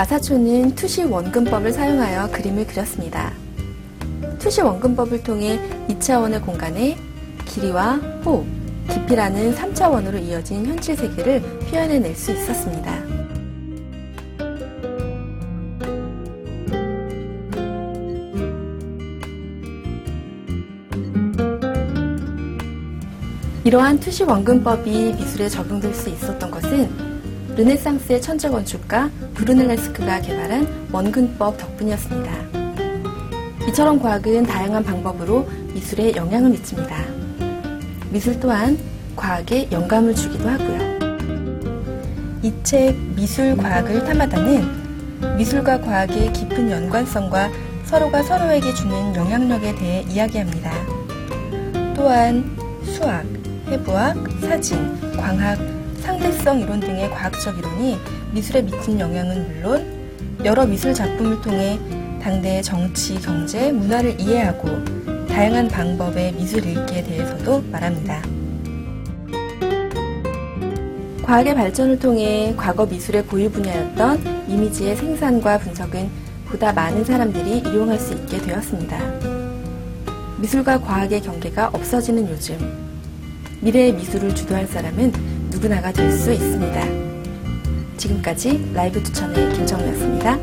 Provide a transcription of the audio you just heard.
마사초는 투시 원근법을 사용하여 그림을 그렸습니다. 투시 원근법을 통해 2차원의 공간에 길이와 호흡, 깊이라는 3차원으로 이어진 현실 세계를 표현해낼 수 있었습니다. 이러한 투시 원근법이 미술에 적용될 수 있었던 것은 르네상스의 천재 건축가 브루넬레스크가 개발한 원근법 덕분이었습니다. 이처럼 과학은 다양한 방법으로 미술에 영향을 미칩니다. 미술 또한 과학에 영감을 주기도 하고요. 이 책 미술 과학을 탐하다는 미술과 과학의 깊은 연관성과 서로가 서로에게 주는 영향력에 대해 이야기합니다. 또한 수학, 해부학, 사진, 광학, 상대성 이론 등의 과학적 이론이 미술에 미친 영향은 물론 여러 미술 작품을 통해 당대의 정치, 경제, 문화를 이해하고 다양한 방법의 미술 읽기에 대해서도 말합니다. 과학의 발전을 통해 과거 미술의 고유 분야였던 이미지의 생산과 분석은 보다 많은 사람들이 이용할 수 있게 되었습니다. 미술과 과학의 경계가 없어지는 요즘, 미래의 미술을 주도할 사람은 누구나가 될 수 있습니다. 지금까지 라이브 추천의 김정우였습니다.